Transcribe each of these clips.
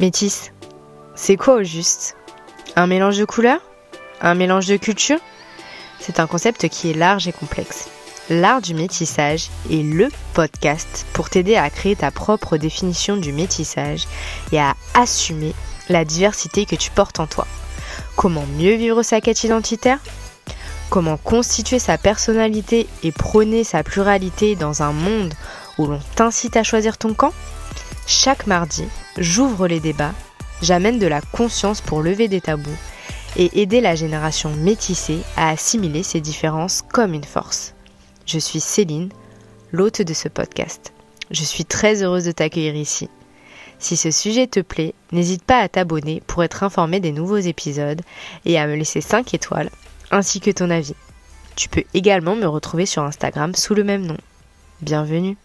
Métis, c'est quoi au juste? Un mélange de couleurs? Un mélange de cultures? C'est un concept qui est large et complexe. L'art du métissage est le podcast pour t'aider à créer ta propre définition du métissage et à assumer la diversité que tu portes en toi. Comment mieux vivre sa quête identitaire? Comment constituer sa personnalité et prôner sa pluralité dans un monde où l'on t'incite à choisir ton camp? Chaque mardi, j'ouvre les débats, j'amène de la conscience pour lever des tabous et aider la génération métissée à assimiler ces différences comme une force. Je suis Céline, l'hôte de ce podcast. Je suis très heureuse de t'accueillir ici. Si ce sujet te plaît, n'hésite pas à t'abonner pour être informé des nouveaux épisodes et à me laisser 5 étoiles ainsi que ton avis. Tu peux également me retrouver sur Instagram sous le même nom. Bienvenue.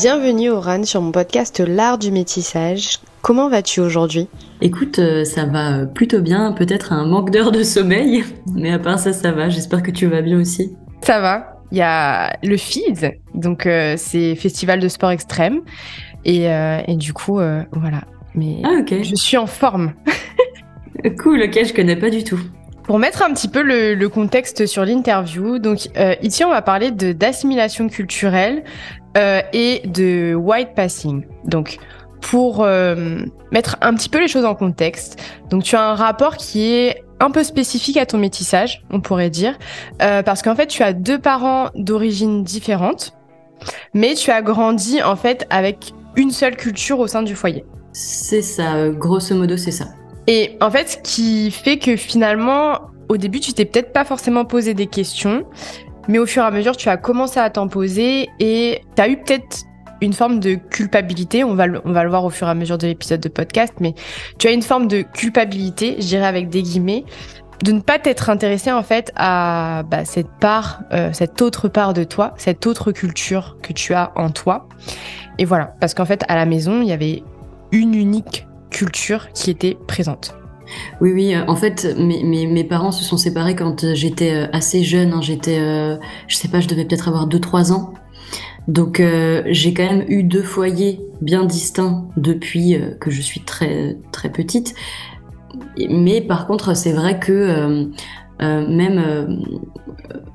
Bienvenue Oran sur mon podcast L'art du métissage. Comment vas-tu aujourd'hui? Écoute, euh, ça va plutôt bien, peut-être un manque d'heures de sommeil, mais à part ça, ça va. J'espère que tu vas bien aussi. Ça va. Il y a le FIDS, donc euh, c'est Festival de sport extrême. Et, euh, du coup, voilà. Mais ah, je suis en forme. cool, ok, je connais pas du tout. Pour mettre un petit peu le, contexte sur l'interview, donc ici on va parler de d'assimilation culturelle et de white passing. Donc pour euh, mettre un petit peu les choses en contexte. Donc tu as un rapport qui est un peu spécifique à ton métissage, on pourrait dire, euh, parce qu'en fait tu as deux parents d'origine différente, mais tu as grandi en fait avec une seule culture au sein du foyer. C'est ça, euh, grosso modo c'est ça. Et en fait ce qui fait que finalement au début tu t'es peut-être pas forcément posé des questions, mais au fur et à mesure tu as commencé à t'en poser et tu as eu peut-être une forme de culpabilité, on va, le, on va le voir au fur et à mesure de l'épisode de podcast, mais tu as une forme de culpabilité, je dirais avec des guillemets, de ne pas t'être intéressé en fait à bah, cette part, euh, cette autre part de toi, cette autre culture que tu as en toi. Et voilà, parce qu'en fait à la maison, il y avait une unique culture qui était présente. Oui, oui, en fait, mes, mes, parents se sont séparés quand j'étais euh, assez jeune. Hein. J'étais, euh, je sais pas, je devais peut-être avoir 2-3 ans. Donc euh, j'ai quand même eu deux foyers bien distincts depuis euh, que je suis très très petite. Mais par contre, c'est vrai que euh, même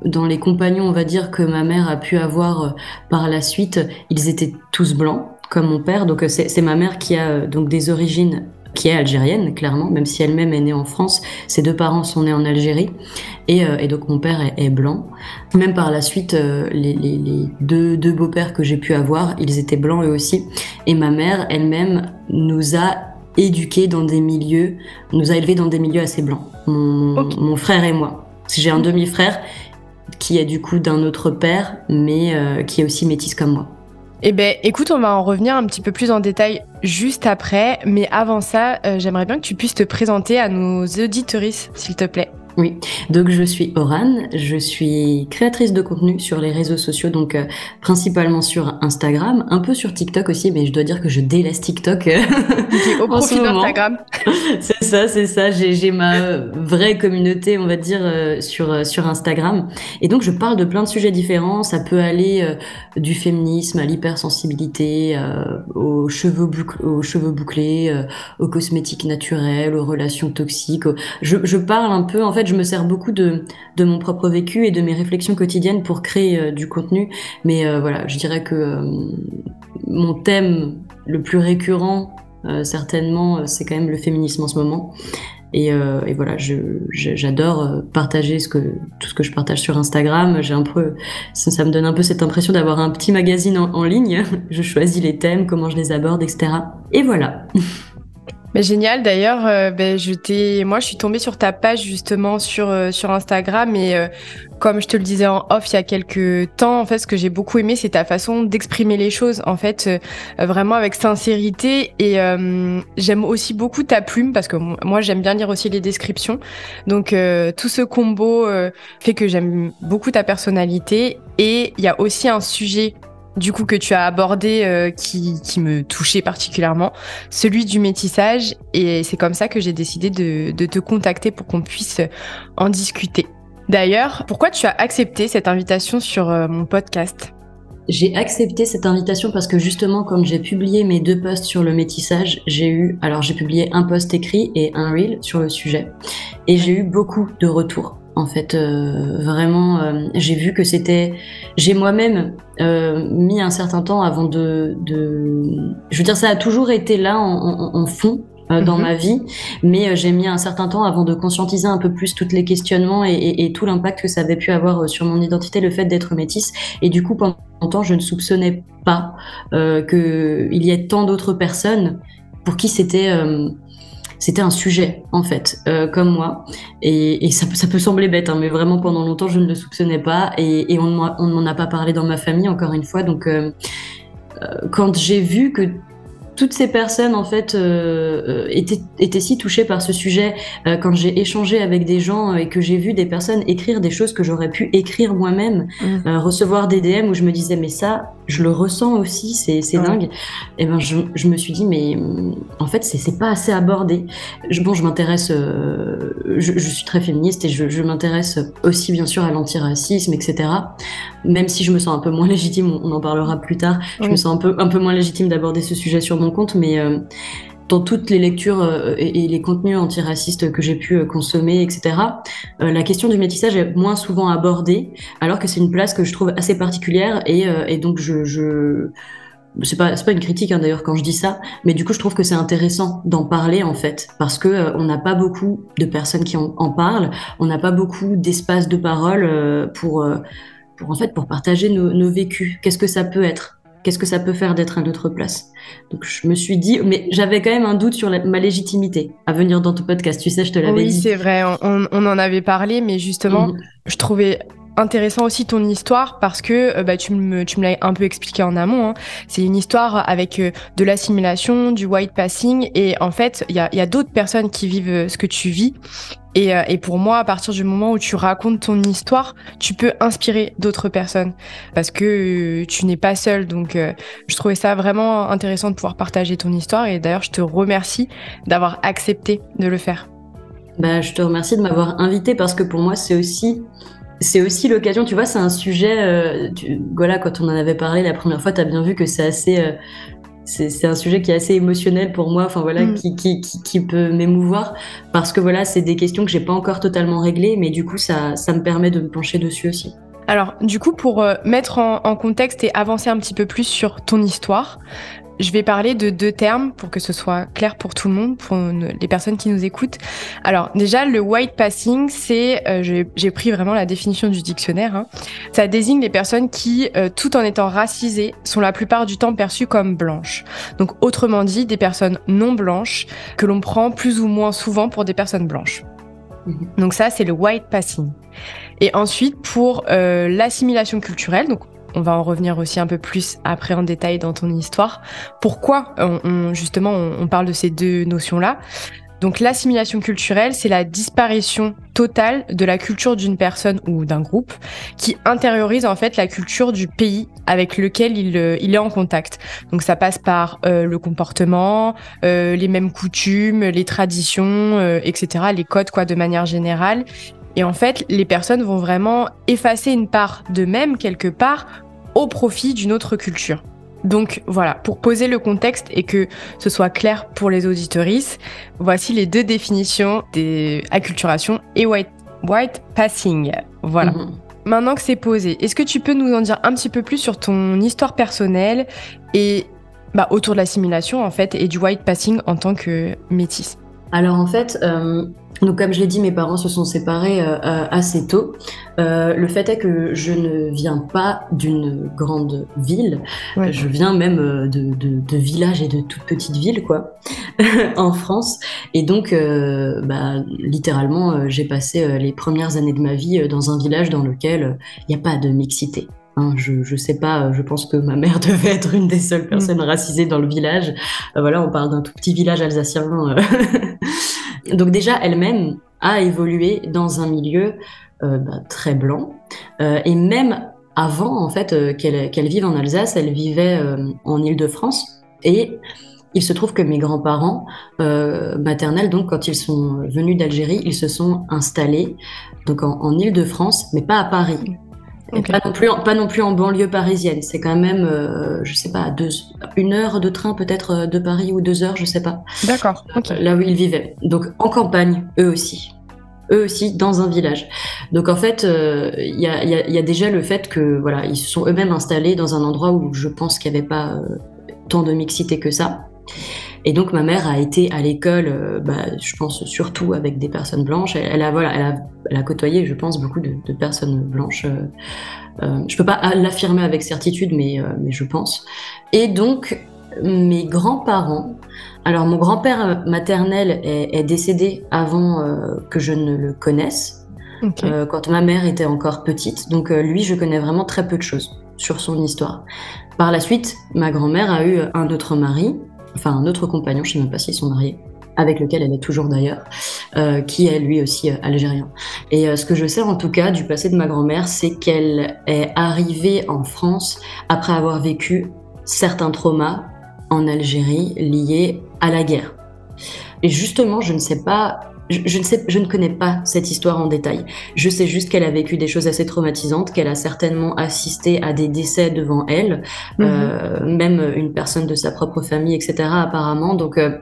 dans les compagnons, on va dire que ma mère a pu avoir par la suite, ils étaient tous blancs comme mon père. Donc c'est ma mère qui a donc des origines qui est algérienne, clairement, même si elle-même est née en France. Ses deux parents sont nés en Algérie. Et, euh, donc mon père est, blanc. Même par la suite, euh, les, deux, deux beaux-pères que j'ai pu avoir, ils étaient blancs eux aussi. Et ma mère elle-même nous a éduqués dans des milieux, nous a élevés dans des milieux assez blancs. Mon, frère et moi. J'ai un demi-frère qui est du coup d'un autre père, mais euh, qui est aussi métisse comme moi. Eh ben, écoute, on va en revenir un petit peu plus en détail juste après, mais avant ça, euh, j'aimerais bien que tu puisses te présenter à nos auditoristes, s'il te plaît. Oui, donc je suis Oran, je suis créatrice de contenu sur les réseaux sociaux, donc euh, principalement sur Instagram, un peu sur TikTok aussi, mais je dois dire que je délaisse TikTok euh, au profit d'Instagram. c'est ça, c'est ça. J'ai ma vraie communauté, on va dire, euh, sur sur Instagram, et donc je parle de plein de sujets différents. Ça peut aller du féminisme à l'hypersensibilité, aux cheveux aux cheveux bouclés, aux cosmétiques naturels, aux relations toxiques. Je, je parle un peu en fait je me sers beaucoup de, mon propre vécu et de mes réflexions quotidiennes pour créer euh, du contenu. Mais euh, voilà, je dirais que euh, mon thème le plus récurrent, certainement, c'est quand même le féminisme en ce moment. Et, voilà, j'adore partager tout ce que je partage sur Instagram. J'ai un peu, ça, me donne un peu cette impression d'avoir un petit magazine en, en ligne. Je choisis les thèmes, comment je les aborde, etc. Et voilà. génial. D'ailleurs, euh, ben, je t'ai, moi, je suis tombée sur ta page justement sur euh, sur Instagram et euh, comme je te le disais en off il y a quelques temps, en fait, ce que j'ai beaucoup aimé, c'est ta façon d'exprimer les choses, en fait, vraiment avec sincérité. Et j'aime aussi beaucoup ta plume parce que moi, j'aime bien lire aussi les descriptions. Donc, tout ce combo fait que j'aime beaucoup ta personnalité. Et il y a aussi un sujet du coup que tu as abordé euh, qui, qui, me touchait particulièrement, celui du métissage. Et c'est comme ça que j'ai décidé de, de, te contacter pour qu'on puisse en discuter. D'ailleurs, pourquoi tu as accepté cette invitation sur euh, mon podcast? J'ai accepté cette invitation parce que justement, quand j'ai publié mes deux posts sur le métissage, j'ai eu, alors j'ai publié un post écrit et un reel sur le sujet, et j'ai eu beaucoup de retours. En fait, euh, vraiment, euh, j'ai vu que c'était. J'ai moi-même euh, mis un certain temps avant de, de, Je veux dire, ça a toujours été là en, en, en fond dans mhm. ma vie, mais j'ai mis un certain temps avant de conscientiser un peu plus tous les questionnements et, tout l'impact que ça avait pu avoir sur mon identité, le fait d'être métisse. Et du coup, pendant longtemps, je ne soupçonnais pas qu'il y ait tant d'autres personnes pour qui c'était c'était un sujet en fait, comme moi. Et, ça, ça, peut sembler bête, hein, mais vraiment pendant longtemps je ne le soupçonnais pas et, et on ne m'en a pas parlé dans ma famille encore une fois. Donc quand j'ai vu que toutes ces personnes en fait euh, euh, étaient, étaient si touchées par ce sujet euh, quand j'ai échangé avec des gens et que j'ai vu des personnes écrire des choses que j'aurais pu écrire moi-même, mmh. recevoir des DM où je me disais mais ça je le ressens aussi, c'est dingue. Et ben je, je, me suis dit mais en fait c'est pas assez abordé. Je, bon je m'intéresse, je, je, suis très féministe et je, je m'intéresse aussi bien sûr à l'antiracisme etc. Même si je me sens un peu moins légitime, on, en parlera plus tard. Je me sens un peu un peu moins légitime d'aborder ce sujet sur compte, mais euh, dans toutes les lectures euh, et, les contenus antiracistes que j'ai pu euh, consommer, etc., la question du métissage est moins souvent abordée, alors que c'est une place que je trouve assez particulière et, donc je, c'est pas pas une critique hein, d'ailleurs quand je dis ça mais du coup je trouve que c'est intéressant d'en parler en fait parce que on n'a pas beaucoup de personnes qui en, parlent on n'a pas beaucoup d'espace de parole pour pour en fait pour partager nos vécus qu'est-ce que ça peut être? Qu'est-ce que ça peut faire d'être à notre place Donc je me suis dit, mais j'avais quand même un doute sur ma légitimité à venir dans ton podcast. Tu sais, je te l'avais dit. Oui, c'est vrai, on, en avait parlé, mais justement, mhm. je trouvais intéressant aussi ton histoire parce que euh, bah, tu me, tu me l'as un peu expliqué en amont. Hein. C'est une histoire avec euh, de l'assimilation, du white passing et en fait, il y a, y a d'autres personnes qui vivent euh, ce que tu vis et, euh, et, pour moi, à partir du moment où tu racontes ton histoire, tu peux inspirer d'autres personnes parce que euh, tu n'es pas seul. Donc, euh, je trouvais ça vraiment intéressant de pouvoir partager ton histoire. Et d'ailleurs, je te remercie d'avoir accepté de le faire. Bah, je te remercie de m'avoir invité parce que pour moi, c'est aussi c'est aussi l'occasion, tu vois, c'est un sujet, voilà, quand on en avait parlé la première fois, tu as bien vu que c'est assez c'est un sujet qui est assez émotionnel pour moi, enfin voilà, mm. qui, qui, qui, peut m'émouvoir parce que voilà, c'est des questions que j'ai pas encore totalement réglées, mais du coup, ça, ça me permet de me pencher dessus aussi. Alors, du coup, pour euh, mettre en, en, contexte et avancer un petit peu plus sur ton histoire, je vais parler de deux termes pour que ce soit clair pour tout le monde, pour les personnes qui nous écoutent. Alors déjà, le white passing, c'est, euh, j'ai pris vraiment la définition du dictionnaire, hein. ça désigne les personnes qui, euh, tout en étant racisées, sont la plupart du temps perçues comme blanches. Donc autrement dit, des personnes non blanches que l'on prend plus ou moins souvent pour des personnes blanches. Mhm. Donc ça, c'est le white passing. Et ensuite, pour euh, l'assimilation culturelle, donc on va en revenir aussi un peu plus après en détail dans ton histoire. Pourquoi on, justement on, parle de ces deux notions-là? Donc l'assimilation culturelle, c'est la disparition totale de la culture d'une personne ou d'un groupe qui intériorise en fait la culture du pays avec lequel il, euh, est en contact. Donc ça passe par euh, le comportement, euh, les mêmes coutumes, les traditions, etc., les codes quoi de manière générale. Et en fait, les personnes vont vraiment effacer une part d'eux-mêmes quelque part au profit d'une autre culture. Donc voilà, pour poser le contexte et que ce soit clair pour les auditorices, voici les deux définitions des acculturation et white, white passing. Voilà. Mhm. Maintenant que c'est posé, est-ce que tu peux nous en dire un petit peu plus sur ton histoire personnelle et bah, autour de l'assimilation en fait et du white passing en tant que métisse? Alors en fait, euh, donc, comme je l'ai dit, mes parents se sont séparés euh, euh, assez tôt. Euh, le fait est que je ne viens pas d'une grande ville. Je viens même de, de, de, villages et de toutes petites villes, quoi, en France. Et donc, bah, littéralement, j'ai passé les premières années de ma vie dans un village dans lequel il n'y a pas de mixité. Hein, je, je sais pas, je pense que ma mère devait être une des seules personnes mm. racisées dans le village. voilà, on parle d'un tout petit village alsacien. Donc déjà, elle-même a évolué dans un milieu euh, bah, très blanc. Euh, et même avant, en fait, euh, qu'elle vive en Alsace, elle vivait en Île-de-France. Et il se trouve que mes grands-parents maternels, donc quand ils sont venus d'Algérie, ils se sont installés donc en, en Île-de-France, mais pas à Paris. Pas, non plus en, pas non plus en banlieue parisienne. C'est quand même, euh, je sais pas, deux, une heure de train peut-être euh, de Paris ou deux heures, je sais pas. D'accord. Là où ils vivaient. Donc en campagne, eux aussi. Eux aussi dans un village. Donc en fait, il y, a, y, a, déjà le fait que voilà, ils se sont eux-mêmes installés dans un endroit où je pense qu'il n'y avait pas tant de mixité que ça. Et donc ma mère a été à l'école, euh, bah, je pense surtout avec des personnes blanches. Elle, a voilà, elle a, elle a, côtoyé, je pense, beaucoup de, de personnes blanches. Euh, euh, je peux pas l'affirmer avec certitude, mais, euh, mais je pense. Et donc mes grands-parents. Alors mon grand-père maternel est, est, décédé avant que je ne le connaisse. Okay. quand ma mère était encore petite. Donc lui, je connais vraiment très peu de choses sur son histoire. Par la suite, ma grand-mère a eu un autre mari enfin un autre compagnon, je ne sais même pas s'ils sont mariés, avec lequel elle est toujours d'ailleurs, euh, qui est lui aussi euh, algérien. Et euh, ce que je sais en tout cas du passé de ma grand-mère, c'est qu'elle est arrivée en France après avoir vécu certains traumas en Algérie liés à la guerre. Et justement, je ne sais pas je, ne sais, je ne connais pas cette histoire en détail. Je sais juste qu'elle a vécu des choses assez traumatisantes, qu'elle a certainement assisté à des décès devant elle, mhm. euh, même une personne de sa propre famille, etc. Apparemment. Donc euh,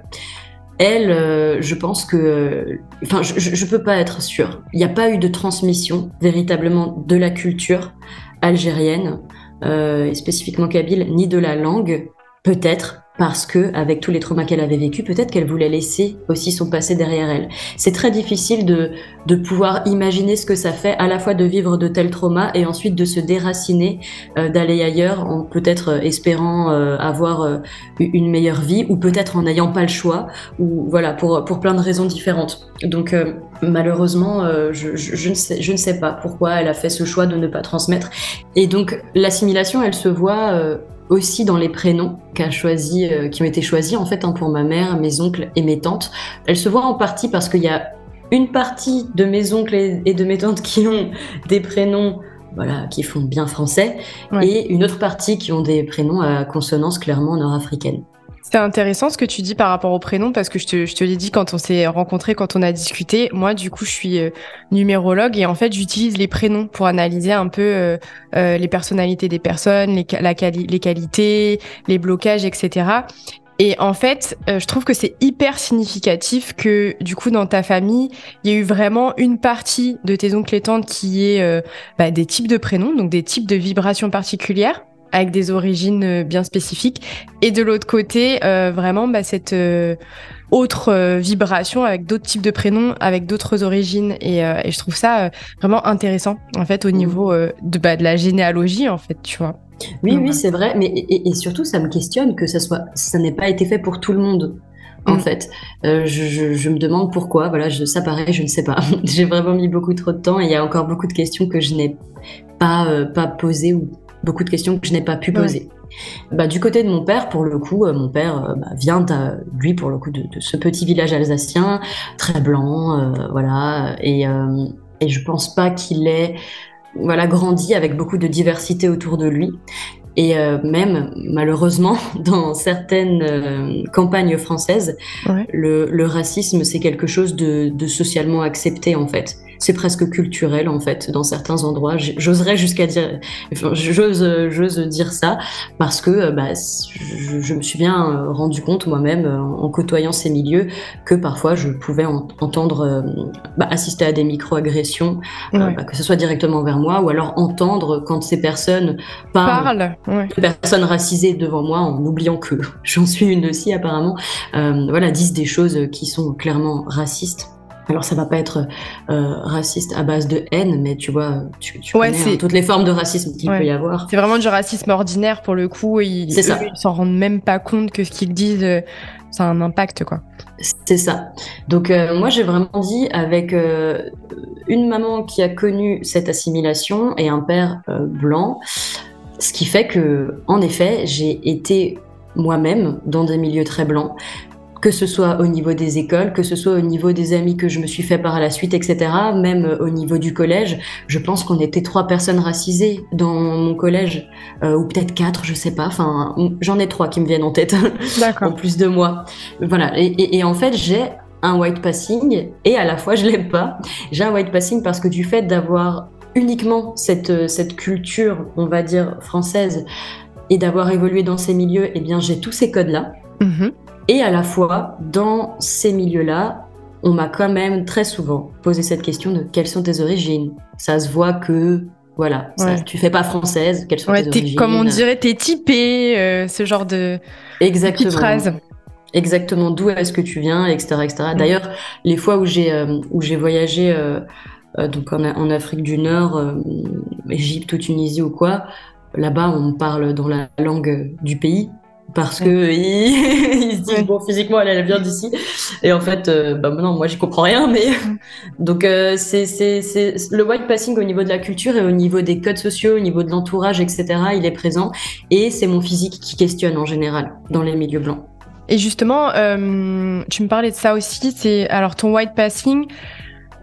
elle, euh, je pense que, enfin, je, je, peux pas être sûre. Il n'y a pas eu de transmission véritablement de la culture algérienne, et spécifiquement kabyle, ni de la langue. Peut-être, parce que avec tous les traumas qu'elle avait vécu, peut-être qu'elle voulait laisser aussi son passé derrière elle. C'est très difficile de, de pouvoir imaginer ce que ça fait à la fois de vivre de tels traumas et ensuite de se déraciner, euh, d'aller ailleurs en peut-être euh, espérant euh, avoir une meilleure vie ou peut-être en n'ayant pas le choix ou voilà pour pour plein de raisons différentes. Donc malheureusement, je, je, ne sais je ne sais pas pourquoi elle a fait ce choix de ne pas transmettre. Et donc l'assimilation, elle se voit aussi dans les prénoms qu'a choisi, euh, qui ont été choisis en fait hein, pour ma mère, mes oncles et mes tantes. Elle se voit en partie parce qu'il y a une partie de mes oncles et de mes tantes qui ont des prénoms voilà, qui font bien français, et une autre partie qui ont des prénoms à consonance clairement nord-africaine. C'est intéressant ce que tu dis par rapport au prénom parce que je te, je te l'ai dit quand on s'est rencontrés, quand on a discuté. Moi, du coup, je suis euh, numérologue et en fait, j'utilise les prénoms pour analyser un peu euh, euh les personnalités des personnes, les, la les qualités, les blocages, etc. Et en fait, je trouve que c'est hyper significatif que du coup dans ta famille, il y a eu vraiment une partie de tes oncles et tantes qui est bah, des types de prénoms, donc des types de vibrations particulières avec des origines euh, bien spécifiques. Et de l'autre côté, euh, vraiment bah, cette euh, autre euh, vibration avec d'autres types de prénoms, avec d'autres origines. Et, et, je trouve ça vraiment intéressant, en fait, au mmh. niveau de, bah, de la généalogie, en fait, tu vois. Oui, oui, c'est vrai. Mais et, et, surtout, ça me questionne que ça soit, ça n'ait pas été fait pour tout le monde. En mmh. fait, euh, je, je, je, me demande pourquoi. Voilà, je, ça paraît, je ne sais pas. J'ai vraiment mis beaucoup trop de temps et il y a encore beaucoup de questions que je n'ai pas euh, pas posées ou beaucoup de questions que je n'ai pas pu poser. Ouais. Bah, du côté de mon père, pour le coup, euh, mon père euh, bah, vient, à, lui, pour le coup, de, de, ce petit village alsacien, très blanc, euh, voilà, et, et je pense pas qu'il ait voilà, grandi avec beaucoup de diversité autour de lui. Et même, malheureusement, dans certaines campagnes françaises, ouais. le, le, racisme, c'est quelque chose de, de, socialement accepté, en fait c'est presque culturel en fait dans certains endroits. J'oserais jusqu'à dire, enfin, j'ose, dire ça parce que bah, je, je, me suis bien euh, rendu compte moi-même euh, en côtoyant ces milieux que parfois je pouvais en, entendre, euh, bah, assister à des micro-agressions, ouais. euh, bah, que ce soit directement vers moi ou alors entendre quand ces personnes parlent, ouais. personnes racisées devant moi en oubliant que j'en suis une aussi apparemment, euh, voilà, disent des choses qui sont clairement racistes. Alors ça va pas être euh, raciste à base de haine, mais tu vois, tu, tu ouais, connais hein, toutes les formes de racisme qu'il ouais. peut y avoir. C'est vraiment du racisme ordinaire pour le coup. Ils, ça. Ils s'en rendent même pas compte que ce qu'ils disent, euh, ça a un impact quoi. C'est ça. Donc euh, moi j'ai vraiment dit avec une maman qui a connu cette assimilation et un père blanc, ce qui fait que en effet j'ai été moi-même dans des milieux très blancs que ce soit au niveau des écoles, que ce soit au niveau des amis que je me suis fait par la suite, etc. Même euh, au niveau du collège, je pense qu'on était trois personnes racisées dans mon collège, euh, ou peut-être quatre, je sais pas. Enfin, j'en ai trois qui me viennent en tête, en plus de moi. Voilà. Et, et, et en fait, j'ai un white passing et à la fois je l'aime pas. J'ai un white passing parce que du fait d'avoir uniquement cette, cette culture, on va dire, française et d'avoir évolué dans ces milieux, eh bien, j'ai tous ces codes-là. Mhm. Et à la fois, dans ces milieux-là, on m'a quand même très souvent posé cette question de quelles sont tes origines. Ça se voit que voilà, tu fais pas française, quelles sont tes origines. Comme on dirait, t'es typé, euh, ce genre de, Exactement. phrase. Exactement, d'où est-ce que tu viens, etc. etc. Mm. D'ailleurs, les fois où j'ai euh, j'ai voyagé euh, donc en, en, Afrique du Nord, Égypte ou Tunisie ou quoi, là-bas on parle dans la langue du pays parce que il, se dit bon physiquement elle, elle vient d'ici. Et en fait euh, bah non moi j'y comprends rien mais donc euh, c'est c'est c'est le white passing au niveau de la culture et au niveau des codes sociaux au niveau de l'entourage etc il est présent. Et c'est mon physique qui questionne en général dans les milieux blancs. Et justement euh, tu me parlais de ça aussi c'est alors ton white passing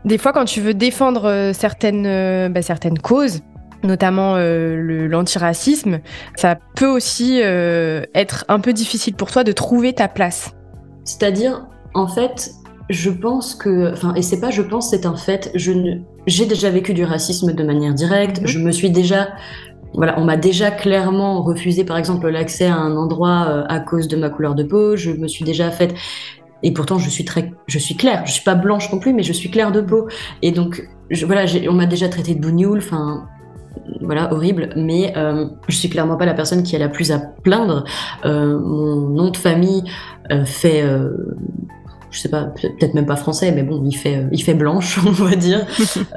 des fois quand tu veux défendre certaines bah, certaines causes notamment euh, l'antiracisme, ça peut aussi euh, être un peu difficile pour toi de trouver ta place. C'est-à-dire, en fait, je pense que, enfin, et c'est pas je pense, c'est un fait. Je j'ai déjà vécu du racisme de manière directe. Mhm. Je me suis déjà, voilà, on m'a déjà clairement refusé, par exemple, l'accès à un endroit euh, à cause de ma couleur de peau. Je me suis déjà fait et pourtant, je suis très, je suis claire. Je suis pas blanche non plus, mais je suis claire de peau. Et donc, je, voilà, on m'a déjà traité de bougnoule. Enfin, voilà, horrible, mais euh, je suis clairement pas la personne qui a la plus à plaindre. Euh, mon nom de famille euh, fait, je sais pas, peut-être même pas français, mais bon, il fait, il fait blanche, on va dire.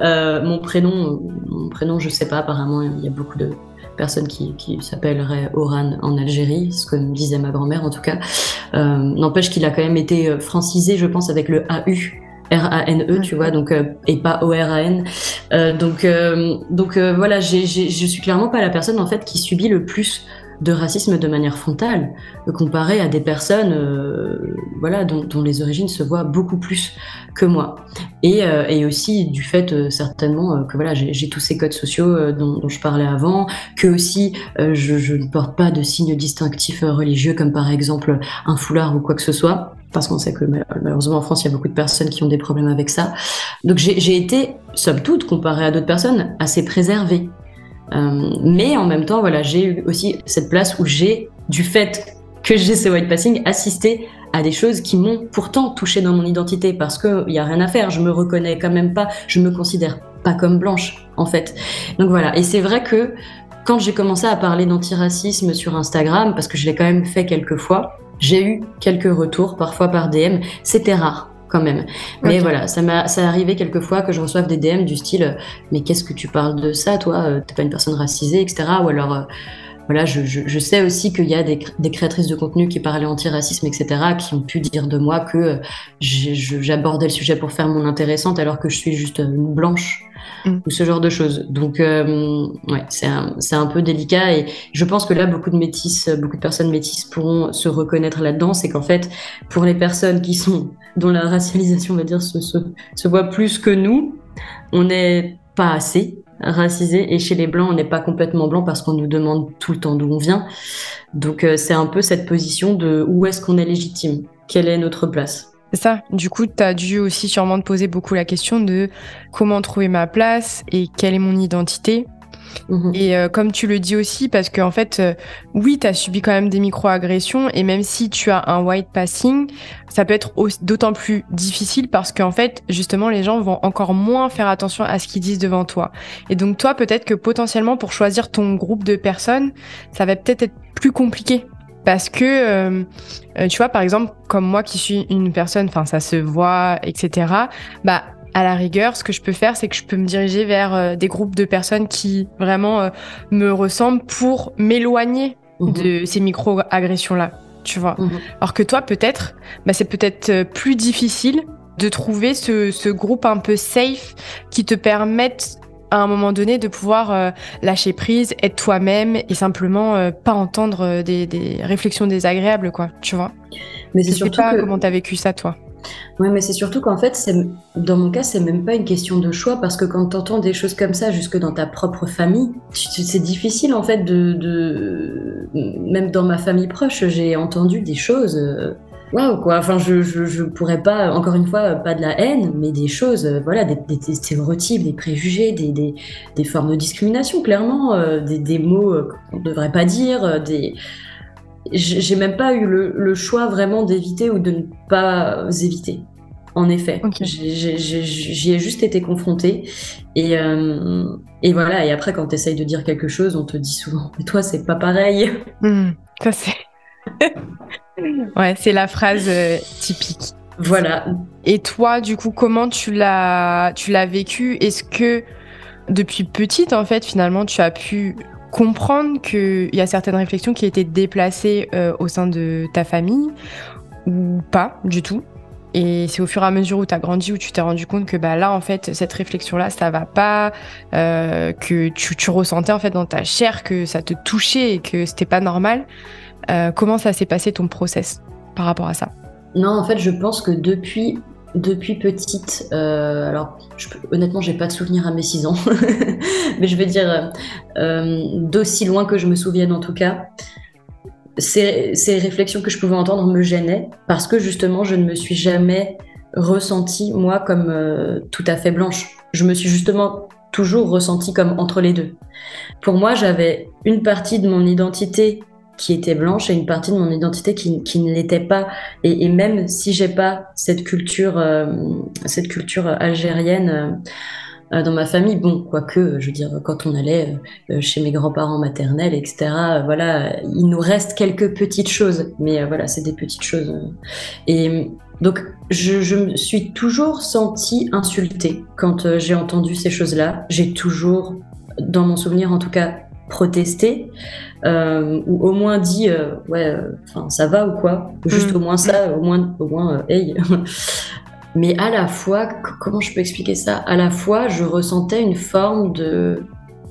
mon prénom, mon prénom, je sais pas. Apparemment, il y a beaucoup de personnes qui, qui s'appelleraient Oran en Algérie, ce que me disait ma grand-mère en tout cas. N'empêche qu'il a quand même été francisé, je pense, avec le AU R-A-N-E, tu vois, donc, euh, et pas O-R-A-N. Euh, donc, euh, donc voilà, je suis clairement pas la personne en fait qui subit le plus de racisme de manière frontale, comparé à des personnes voilà, dont, les origines se voient beaucoup plus que moi. Et, et aussi du fait certainement que voilà, j'ai tous ces codes sociaux dont, dont, je parlais avant, que aussi je, je, ne porte pas de signes distinctifs religieux comme par exemple un foulard ou quoi que ce soit parce qu'on sait que malheureusement en France, il y a beaucoup de personnes qui ont des problèmes avec ça. Donc j'ai été, somme toute, comparée à d'autres personnes, assez préservée. Euh, mais en même temps, voilà, j'ai eu aussi cette place où j'ai, du fait que j'ai ce white passing, assisté à des choses qui m'ont pourtant touché dans mon identité, parce qu'il n'y a rien à faire, je me reconnais quand même pas, je me considère pas comme blanche, en fait. Donc voilà, et c'est vrai que quand j'ai commencé à parler d'antiracisme sur Instagram, parce que je l'ai quand même fait quelques fois, j'ai eu quelques retours, parfois par DM. C'était rare quand même. Mais voilà, ça m'a, ça arrivé quelques fois que je reçoive des DM du style, mais qu'est-ce que tu parles de ça, toi? Euh, T'es pas une personne racisée, etc. Ou alors, euh, voilà, je, je, sais aussi qu'il y a des, des, créatrices de contenu qui parlaient antiracisme, etc., qui ont pu dire de moi que euh, j'abordais le sujet pour faire mon intéressante alors que je suis juste une blanche. Mm. ou ce genre de choses. Donc, euh, ouais, c'est un, un, peu délicat et je pense que là, beaucoup de métis, beaucoup de personnes métisses pourront se reconnaître là-dedans. C'est qu'en fait, pour les personnes qui sont, dont la racialisation, on va dire, se, se, voit plus que nous, on n'est pas assez racisé et chez les blancs, on n'est pas complètement blanc parce qu'on nous demande tout le temps d'où on vient. Donc, euh, c'est un peu cette position de où est-ce qu'on est légitime, quelle est notre place? C'est ça. Du coup, tu as dû aussi sûrement te poser beaucoup la question de comment trouver ma place et quelle est mon identité. Mhm. Et euh, comme tu le dis aussi, parce qu'en en fait, euh, oui, tu as subi quand même des micro-agressions, et même si tu as un white passing, ça peut être d'autant plus difficile parce qu'en fait, justement, les gens vont encore moins faire attention à ce qu'ils disent devant toi. Et donc toi, peut-être que potentiellement, pour choisir ton groupe de personnes, ça va peut-être être plus compliqué parce que, euh, tu vois, par exemple, comme moi qui suis une personne, enfin, ça se voit, etc., bah, à la rigueur, ce que je peux faire, c'est que je peux me diriger vers euh, des groupes de personnes qui vraiment me ressemblent pour m'éloigner mhm. de ces micro-agressions-là, tu vois. Mhm. Alors que toi, peut-être, bah, c'est peut-être plus difficile de trouver ce, ce, groupe un peu safe qui te permette à un moment donné de pouvoir euh, lâcher prise, être toi-même et simplement euh, pas entendre euh, des, réflexions désagréables, quoi, tu vois. Mais c'est surtout pas comment t'as vécu ça, toi. Oui, mais c'est surtout qu'en fait, dans mon cas, c'est même pas une question de choix parce que quand t'entends des choses comme ça, jusque dans ta propre famille, c'est difficile en fait de, Même dans ma famille proche, j'ai entendu des choses waouh quoi. Enfin, je, je, pourrais pas, encore une fois, pas de la haine, mais des choses, euh, voilà, des, stéréotypes, des préjugés, des, des, des, formes de discrimination, clairement, euh, des, mots euh, qu'on ne devrait pas dire, des. J'ai même pas eu le, choix vraiment d'éviter ou de ne pas éviter. En effet, j'y ai, juste été confrontée. Et, et voilà, et après, quand tu essayes de dire quelque chose, on te dit souvent Mais toi, c'est pas pareil. Mmh, ça, c'est. ouais, c'est la phrase euh, typique. Voilà. Et toi, du coup, comment tu l'as, tu l'as vécu? Est-ce que depuis petite, en fait, finalement, tu as pu comprendre qu'il y a certaines réflexions qui étaient déplacées euh, au sein de ta famille ou pas du tout et c'est au fur et à mesure où tu as grandi, où tu t'es rendu compte que bah, là, en fait, cette réflexion-là, ça va pas, euh, que tu, ressentais en fait dans ta chair que ça te touchait et que c'était pas normal. Euh, comment ça s'est passé ton process par rapport à ça? Non, en fait, je pense que depuis depuis petite, euh, alors je, honnêtement, j'ai pas de souvenir à mes 6 ans, mais je vais dire euh, d'aussi loin que je me souvienne en tout cas, ces, ces, réflexions que je pouvais entendre me gênaient parce que justement, je ne me suis jamais ressentie moi comme tout à fait blanche. Je me suis justement toujours ressentie comme entre les deux. Pour moi, j'avais une partie de mon identité qui était blanche et une partie de mon identité qui, qui ne l'était pas. Et, même si j'ai pas cette culture, euh, cette culture algérienne euh, euh, dans ma famille, bon, quoique, je veux dire, quand on allait chez mes grands-parents maternels, etc., voilà, il nous reste quelques petites choses, mais voilà, c'est des petites choses. Et donc, je, je me suis toujours sentie insultée quand j'ai entendu ces choses-là. J'ai toujours, dans mon souvenir en tout cas, protesté. Euh, ou au moins dit euh, ouais euh, enfin ça va ou quoi juste mm. au moins ça au moins au moins hey mais à la fois comment je peux expliquer ça? À la fois je ressentais une forme de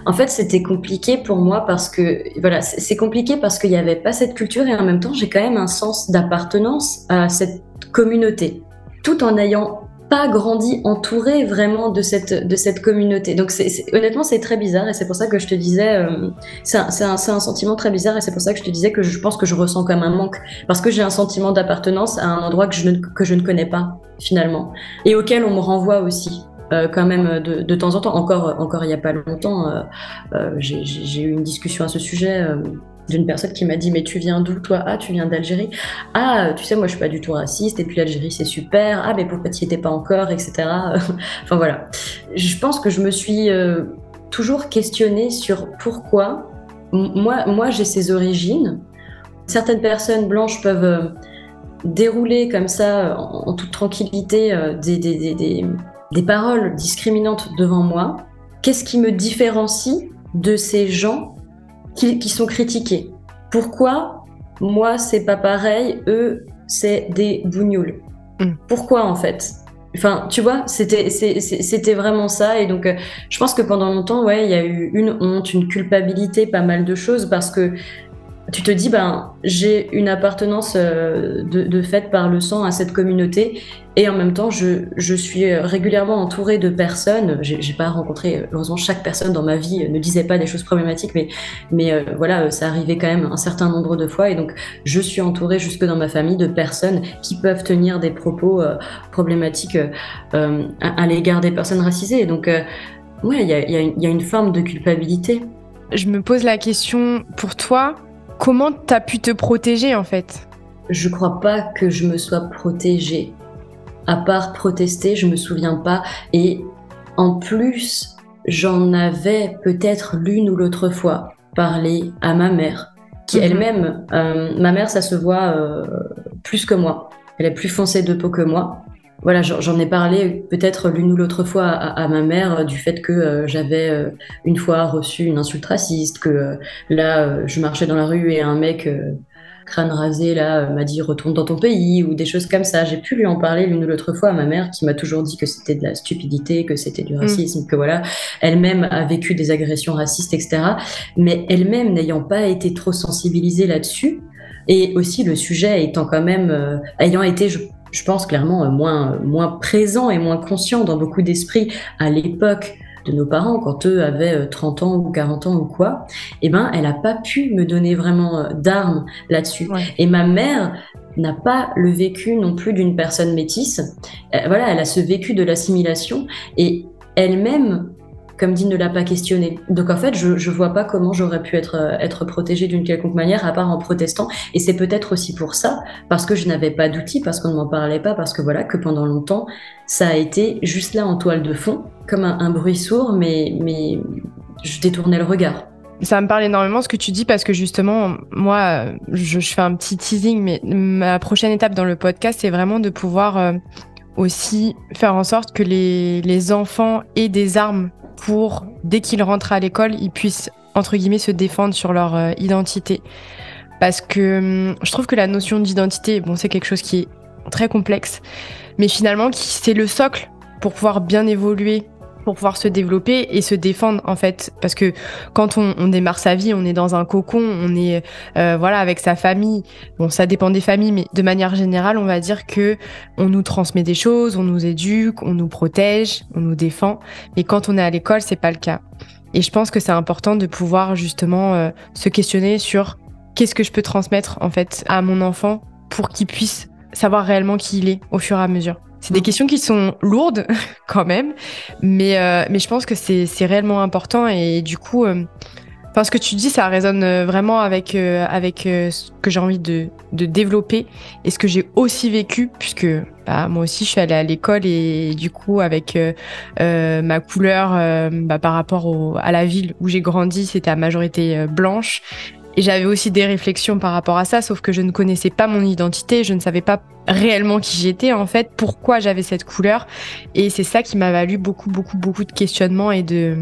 en fait, c'était compliqué pour moi parce que voilà, c'est compliqué parce qu'il n'y avait pas cette culture et en même temps, j'ai quand même un sens d'appartenance à cette communauté, tout en ayant pas grandi entouré vraiment de cette, de cette communauté. Donc c'est, honnêtement, c'est très bizarre et c'est pour ça que je te disais, euh, c'est, un, un, un, sentiment très bizarre et c'est pour ça que je te disais que je pense que je ressens comme un manque parce que j'ai un sentiment d'appartenance à un endroit que je, ne, que je ne connais pas finalement et auquel on me renvoie aussi. Euh, quand même de, de, temps en temps. Encore, encore il n'y a pas longtemps, euh, j'ai eu une discussion à ce sujet d'une personne qui m'a dit mais tu viens d'où toi? Ah tu viens d'Algérie. Ah tu sais moi je suis pas du tout raciste et puis l'Algérie c'est super. Ah mais pourquoi tu y étais pas encore etc. enfin voilà. Je pense que je me suis euh, toujours questionnée sur pourquoi moi moi j'ai ces origines. Certaines personnes blanches peuvent euh, dérouler comme ça en, toute tranquillité euh, des, des, des, des paroles discriminantes devant moi. Qu'est-ce qui me différencie de ces gens qui, sont critiqués. Pourquoi moi c'est pas pareil, eux c'est des bougnoules mm. Pourquoi en fait? Enfin, tu vois, c'était c'était vraiment ça et donc euh, je pense que pendant longtemps, ouais, il y a eu une honte, une culpabilité, pas mal de choses parce que tu te dis, ben, j'ai une appartenance euh, de, fait par le sang à cette communauté et en même temps, je, je suis régulièrement entourée de personnes. J'ai pas rencontré, heureusement, chaque personne dans ma vie ne disait pas des choses problématiques, mais, mais euh, voilà, ça arrivait quand même un certain nombre de fois et donc je suis entourée jusque dans ma famille de personnes qui peuvent tenir des propos euh, problématiques à, l'égard des personnes racisées. Donc, ouais, il y a, y a une forme de culpabilité. Je me pose la question pour toi, Comment t'as pu te protéger en fait? Je crois pas que je me sois protégée. À part protester, je me souviens pas. Et en plus, j'en avais peut-être l'une ou l'autre fois parlé à ma mère, qui mhm. elle-même, euh, ma mère, ça se voit euh, plus que moi. Elle est plus foncée de peau que moi. Voilà, j'en ai parlé peut-être l'une ou l'autre fois à, ma mère du fait que euh, j'avais une fois reçu une insulte raciste, que là, je marchais dans la rue et un mec crâne rasé là m'a dit retourne dans ton pays ou des choses comme ça. J'ai pu lui en parler l'une ou l'autre fois à ma mère qui m'a toujours dit que c'était de la stupidité, que c'était du mm. racisme, que voilà, elle-même a vécu des agressions racistes, etc. Mais elle-même n'ayant pas été trop sensibilisée là-dessus et aussi le sujet étant quand même ayant été je je pense clairement, euh, moins, moins présent et moins conscient dans beaucoup d'esprits à l'époque de nos parents quand eux avaient 30 ans ou 40 ans ou quoi, eh ben, elle n'a pas pu me donner vraiment d'armes là-dessus. Et ma mère n'a pas le vécu non plus d'une personne métisse. voilà, elle a ce vécu de l'assimilation et elle-même comme dit, ne l'a pas questionné. Donc en fait, je ne vois pas comment j'aurais pu être, euh, être protégée d'une quelconque manière, à part en protestant. Et c'est peut-être aussi pour ça, parce que je n'avais pas d'outils, parce qu'on ne m'en parlait pas, parce que voilà, que pendant longtemps, ça a été juste là en toile de fond, comme un, bruit sourd, mais, mais je détournais le regard. Ça me parle énormément ce que tu dis parce que justement, moi, je, fais un petit teasing, mais ma prochaine étape dans le podcast, c'est vraiment de pouvoir euh, aussi faire en sorte que les enfants aient des armes pour, dès qu'ils rentrent à l'école, ils puissent, entre guillemets, se défendre sur leur euh, identité. Parce que hum, je trouve que la notion d'identité, bon, c'est quelque chose qui est très complexe, mais finalement, c'est le socle pour pouvoir bien évoluer pour pouvoir se développer et se défendre en fait. Parce que quand on, démarre sa vie on est dans un cocon on est euh, voilà avec sa famille. Bon ça dépend des familles mais de manière générale on va dire que on nous transmet des choses on nous éduque on nous protège on nous défend. Mais quand on est à l'école c'est pas le cas. Et je pense que c'est important de pouvoir justement euh, se questionner sur qu'est-ce que je peux transmettre en fait à mon enfant pour qu'il puisse savoir réellement qui il est au fur et à mesure c'est des questions qui sont lourdes quand même, mais, euh, mais je pense que c'est réellement important et du coup, euh, ce que tu dis, ça résonne euh, vraiment avec, avec ce que j'ai envie de, de, développer et ce que j'ai aussi vécu, puisque bah, moi aussi je suis allée à l'école et du coup, avec ma couleur bah, par rapport à la ville où j'ai grandi, c'était à majorité blanche. Et j'avais aussi des réflexions par rapport à ça, sauf que je ne connaissais pas mon identité, je ne savais pas réellement qui j'étais en fait, pourquoi j'avais cette couleur. Et c'est ça qui m'a valu beaucoup, beaucoup, beaucoup de questionnements et de,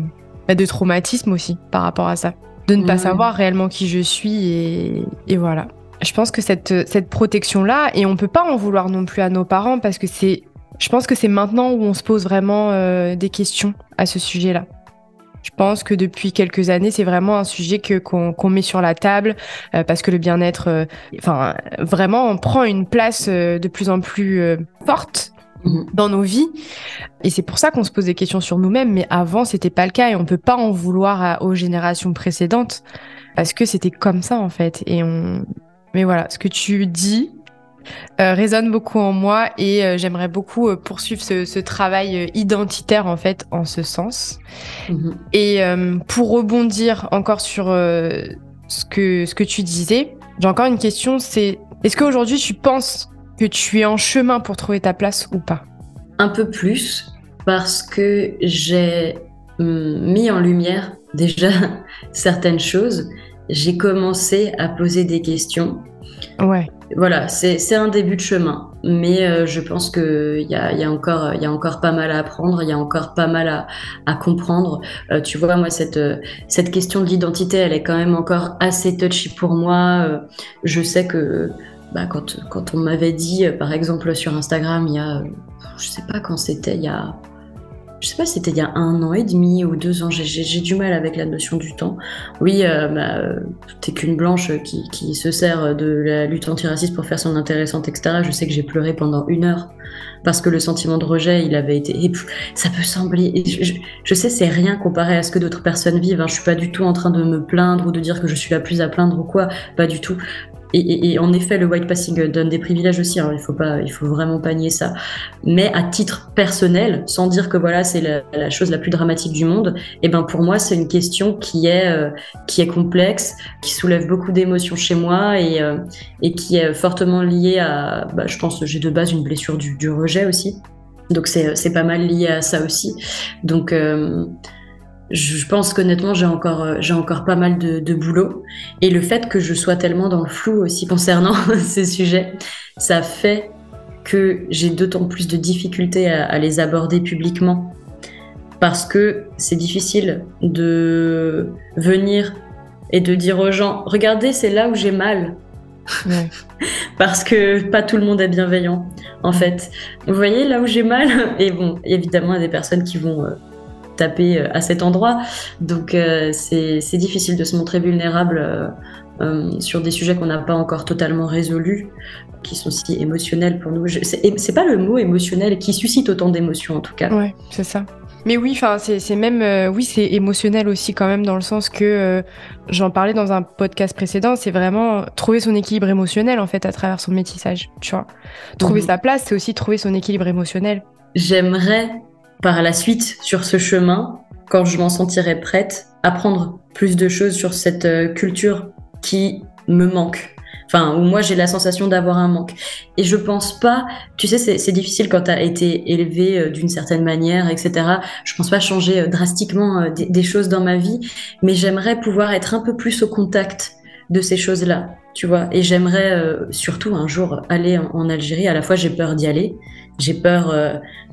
bah, de traumatisme aussi par rapport à ça. De ne pas savoir réellement qui je suis et, et voilà. Je pense que cette, cette protection-là, et on peut pas en vouloir non plus à nos parents parce que c'est, je pense que c'est maintenant où on se pose vraiment euh, des questions à ce sujet-là. Je pense que depuis quelques années, c'est vraiment un sujet que qu'on met sur la table euh, parce que le bien-être, euh, enfin, vraiment, on prend une place euh, de plus en plus forte mhm. dans nos vies. Et c'est pour ça qu'on se pose des questions sur nous-mêmes. Mais avant, c'était pas le cas et on peut pas en vouloir aux générations précédentes parce que c'était comme ça en fait. Et on, mais voilà, ce que tu dis, euh, résonne beaucoup en moi et euh, j'aimerais beaucoup euh, poursuivre ce, travail identitaire en fait en ce sens. Mhm. Et pour rebondir encore sur ce que ce que tu disais, j'ai encore une question, c'est est-ce qu'aujourd'hui tu penses que tu es en chemin pour trouver ta place ou pas? Un peu plus parce que j'ai hum, mis en lumière déjà certaines choses. J'ai commencé à poser des questions. Ouais voilà, c'est un début de chemin. Mais euh, je pense qu'il y a, y, a encore, y a encore pas mal à apprendre, il y a encore pas mal à, comprendre. Euh, tu vois, moi, cette, cette question de l'identité, elle est quand même encore assez touchy pour moi. Euh, je sais que bah, quand, quand on m'avait dit, par exemple, sur Instagram, il y a, je sais pas quand c'était, il y a je sais pas si c'était il y a un an et demi ou deux ans, j'ai du mal avec la notion du temps. Oui, euh, bah, t'es qu'une blanche qui, se sert de la lutte antiraciste pour faire son intéressante, etc. Je sais que j'ai pleuré pendant une heure parce que le sentiment de rejet, il avait été. Ça peut sembler. Je, je, sais, c'est rien comparé à ce que d'autres personnes vivent. Hein. Je suis pas du tout en train de me plaindre ou de dire que je suis la plus à plaindre ou quoi. Pas du tout. Et, en effet, le white passing donne des privilèges aussi. Hein. il faut pas, il faut vraiment pas nier ça. Mais à titre personnel, sans dire que voilà, c'est la, chose la plus dramatique du monde, et eh ben pour moi, c'est une question qui est euh, qui est complexe, qui soulève beaucoup d'émotions chez moi et euh, qui est fortement liée à, bah, je pense, j'ai de base une blessure du, rejet aussi. Donc c'est c'est pas mal lié à ça aussi. Donc euh, je pense qu'honnêtement, j'ai encore, euh, j'ai encore pas mal de, de, boulot. Et le fait que je sois tellement dans le flou aussi concernant ces sujets, ça fait que j'ai d'autant plus de difficultés à, à, les aborder publiquement. Parce que c'est difficile de venir et de dire aux gens, regardez, c'est là où j'ai mal. parce que pas tout le monde est bienveillant, en fait. Vous voyez, là où j'ai mal, et bon, évidemment, il y a des personnes qui vont... Euh, taper euh, à cet endroit. Donc euh, c'est difficile de se montrer vulnérable euh, sur des sujets qu'on n'a pas encore totalement résolus, qui sont si émotionnels pour nous. C'est pas le mot émotionnel qui suscite autant d'émotions en tout cas. Ouais, c'est ça. Mais oui, enfin, c'est même, euh, oui, c'est émotionnel aussi quand même dans le sens que euh, j'en parlais dans un podcast précédent. C'est vraiment trouver son équilibre émotionnel en fait à travers son métissage. Tu vois, trouver mhm. sa place, c'est aussi trouver son équilibre émotionnel. J'aimerais par la suite sur ce chemin, quand je m'en sentirai prête, apprendre plus de choses sur cette euh, culture qui me manque enfin, où moi j'ai la sensation d'avoir un manque. Et je pense pas, tu sais, c'est difficile quand tu as été élevé euh, d'une certaine manière, etc. Je pense pas changer euh, drastiquement des, choses dans ma vie, mais j'aimerais pouvoir être un peu plus au contact de ces choses-là, tu vois. Et j'aimerais surtout un jour aller en, Algérie. À la fois, j'ai peur d'y aller, j'ai peur,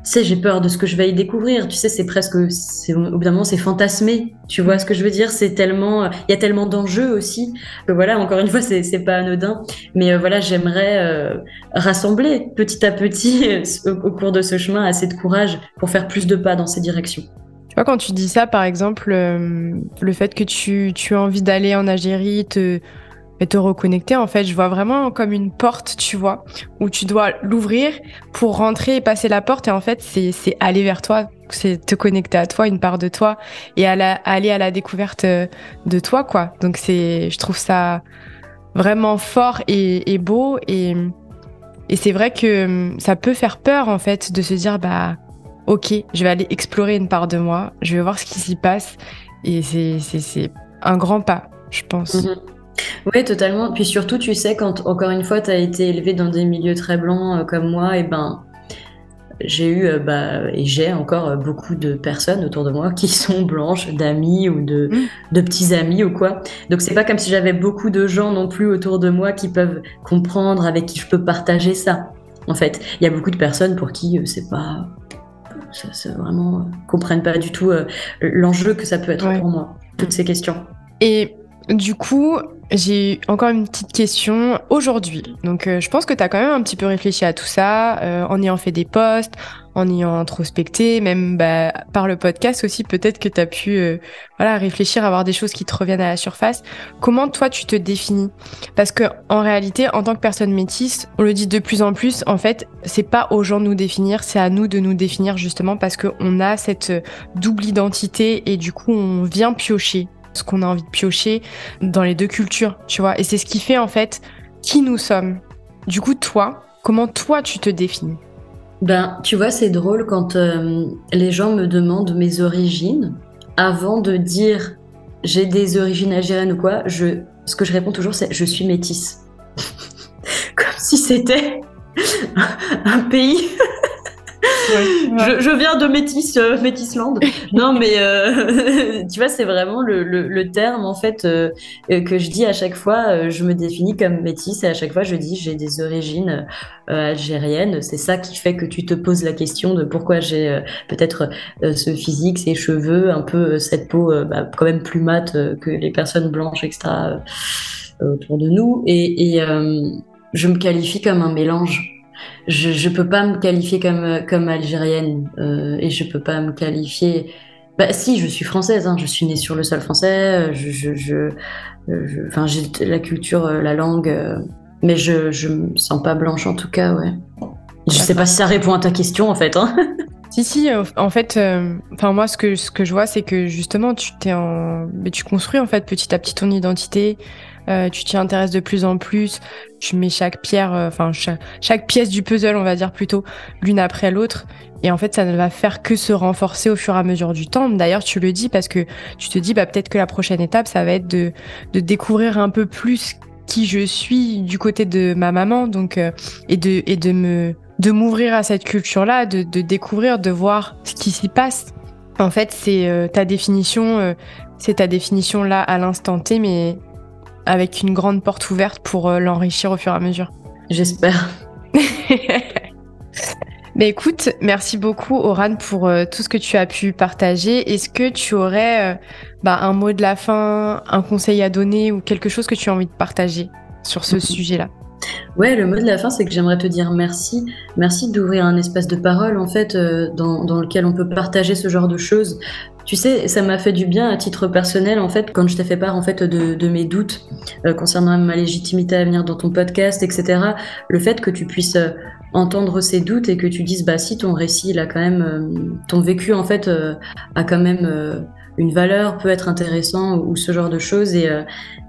tu sais, j'ai peur de ce que je vais y découvrir. Tu sais, c'est presque, au bout c'est fantasmé. Tu vois ce que je veux dire? C'est tellement, il y a tellement d'enjeux aussi que voilà, encore une fois, c'est, pas anodin. Mais euh, voilà, j'aimerais euh, rassembler petit à petit au, cours de ce chemin assez de courage pour faire plus de pas dans ces directions. Tu vois, quand tu dis ça, par exemple, euh, le fait que tu, tu as envie d'aller en Algérie, te et te reconnecter, en fait, je vois vraiment comme une porte, tu vois, où tu dois l'ouvrir pour rentrer et passer la porte. Et en fait, c'est aller vers toi, c'est te connecter à toi, une part de toi, et aller à la découverte euh, de toi, quoi. Donc, je trouve ça vraiment fort et, beau. Et, et c'est vrai que hum, ça peut faire peur, en fait, de se dire, bah, ok, je vais aller explorer une part de moi, je vais voir ce qui s'y passe. Et c'est un grand pas, je pense. Mm-hmm. Oui, totalement. Puis surtout, tu sais, quand encore une fois, tu as été élevé dans des milieux très blancs euh, comme moi, et ben j'ai eu euh, bah, et j'ai encore euh, beaucoup de personnes autour de moi qui sont blanches, d'amis ou de, mmh. de petits amis ou quoi. Donc c'est pas comme si j'avais beaucoup de gens non plus autour de moi qui peuvent comprendre, avec qui je peux partager ça. En fait, il y a beaucoup de personnes pour qui c'est pas ça, ça, vraiment comprennent pas du tout l'enjeu que ça peut être pour moi toutes ces questions. Et du coup, j'ai encore une petite question aujourd'hui. Donc, euh, je pense que tu as quand même un petit peu réfléchi à tout ça, euh, en ayant fait des posts, en ayant introspecté, même bah, par le podcast aussi, peut-être que tu as pu euh, voilà, réfléchir, avoir des choses qui te reviennent à la surface. Comment toi, tu te définis? Parce que en réalité, en tant que personne métisse, on le dit de plus en plus, en fait, c'est pas aux gens de nous définir, c'est à nous de nous définir justement parce qu'on a cette double identité et du coup, on vient piocher ce qu'on a envie de piocher dans les deux cultures, tu vois. Et c'est ce qui fait en fait qui nous sommes. Du coup, toi, comment toi tu te définis? Ben, tu vois, c'est drôle quand euh, les gens me demandent mes origines. Avant de dire j'ai des origines algériennes ou quoi, je, ce que je réponds toujours, c'est je suis métisse. Comme si c'était un pays je, viens de Métis, euh, Métisland. non, mais euh, tu vois, c'est vraiment le, terme en fait euh, que je dis à chaque fois. je me définis comme métisse et à chaque fois je dis j'ai des origines algériennes. C'est ça qui fait que tu te poses la question de pourquoi j'ai peut-être ce physique, ces cheveux, un peu cette peau bah, quand même plus mate que les personnes blanches extra autour de nous. Et, et je me qualifie comme un mélange je je peux pas me qualifier comme comme algérienne euh, et je peux pas me qualifier. Bah si, je suis française. Hein, je suis née sur le sol français. Je je, enfin j'ai la culture, euh, la langue, euh, mais je je me sens pas blanche en tout cas, ouais. Je sais pas si ça répond à ta question en fait. Hein. Si, si, en fait, moi, ce que, ce que je vois, c'est que justement, tu t'es en, mais tu construis en fait petit à petit ton identité, euh, tu t'y intéresses de plus en plus, tu mets chaque pierre, euh, enfin chaque, pièce du puzzle, on va dire plutôt, l'une après l'autre. Et en fait, ça ne va faire que se renforcer au fur et à mesure du temps. D'ailleurs, tu le dis parce que tu te dis, bah, peut-être que la prochaine étape, ça va être de, de découvrir un peu plus qui je suis du côté de ma maman, donc euh, et de et de me de m'ouvrir à cette culture-là, de, de découvrir, de voir ce qui s'y passe. En fait, c'est ta définition, c'est ta définition là à l'instant T, mais avec une grande porte ouverte pour euh, l'enrichir au fur et à mesure. J'espère. Mais écoute, merci beaucoup Oran pour euh, tout ce que tu as pu partager. Est-ce que tu aurais euh, bah, un mot de la fin, un conseil à donner ou quelque chose que tu as envie de partager sur ce sujet-là? Ouais, le mot de la fin, c'est que j'aimerais te dire merci. Merci d'ouvrir un espace de parole, en fait, dans, dans, lequel on peut partager ce genre de choses. Tu sais, ça m'a fait du bien à titre personnel, en fait, quand je t'ai fait part, en fait, de, mes doutes euh, concernant ma légitimité à venir dans ton podcast, etc. Le fait que tu puisses, euh, entendre ces doutes et que tu dises bah si ton récit il a quand même ton vécu en fait a quand même une valeur peut être intéressant ou, ce genre de choses et,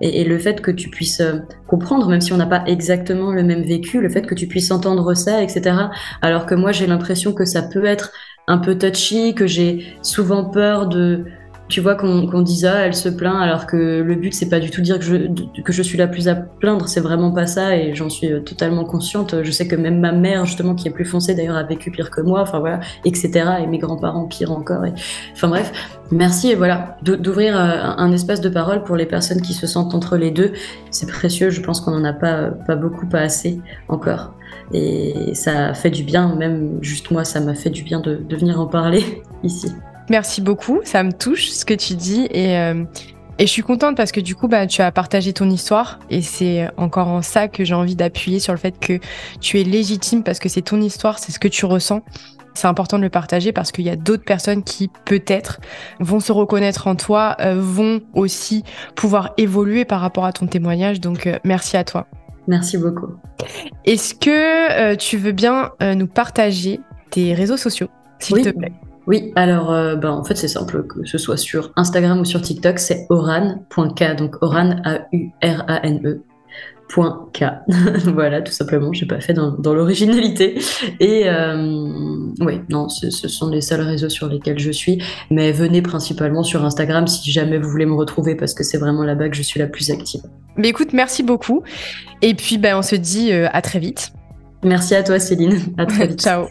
et, le fait que tu puisses comprendre même si on n'a pas exactement le même vécu le fait que tu puisses entendre ça etc alors que moi j'ai l'impression que ça peut être un peu touchy que j'ai souvent peur de tu vois qu'on dise ah elle se plaint alors que le but c'est pas du tout dire que je, que je suis la plus à plaindre. C'est vraiment pas ça et j'en suis euh, totalement consciente. Je sais que même ma mère justement qui est plus foncée d'ailleurs a vécu pire que moi enfin voilà etc et mes grands-parents pire encore et enfin bref. Merci et voilà. D'ouvrir euh, un espace de parole pour les personnes qui se sentent entre les deux c'est précieux. Je pense qu'on en a pas pas beaucoup pas assez encore. Et ça fait du bien même juste moi ça m'a fait du bien de venir en parler ici Merci beaucoup, ça me touche ce que tu dis et, euh, et je suis contente parce que du coup bah, tu as partagé ton histoire et c'est encore en ça que j'ai envie d'appuyer sur le fait que tu es légitime parce que c'est ton histoire, c'est ce que tu ressens. C'est important de le partager parce qu'il y a d'autres personnes qui peut-être vont se reconnaître en toi, euh, vont aussi pouvoir évoluer par rapport à ton témoignage. Donc euh, merci à toi. Merci beaucoup. Est-ce que tu veux bien nous partager tes réseaux sociaux, s'il te plaît? Oui, alors euh, ben, en fait c'est simple, que ce soit sur Instagram ou sur TikTok, c'est oran.k, donc oran A-U-R-A-N-E. K. voilà, tout simplement, j'ai pas fait dans, l'originalité. Et euh, oui, non, ce, sont les seuls réseaux sur lesquels je suis. Mais venez principalement sur Instagram si jamais vous voulez me retrouver parce que c'est vraiment là-bas que je suis la plus active. Mais écoute, merci beaucoup. Et puis, ben, on se dit euh, à très vite. Merci à toi, Céline. À très vite. Ciao.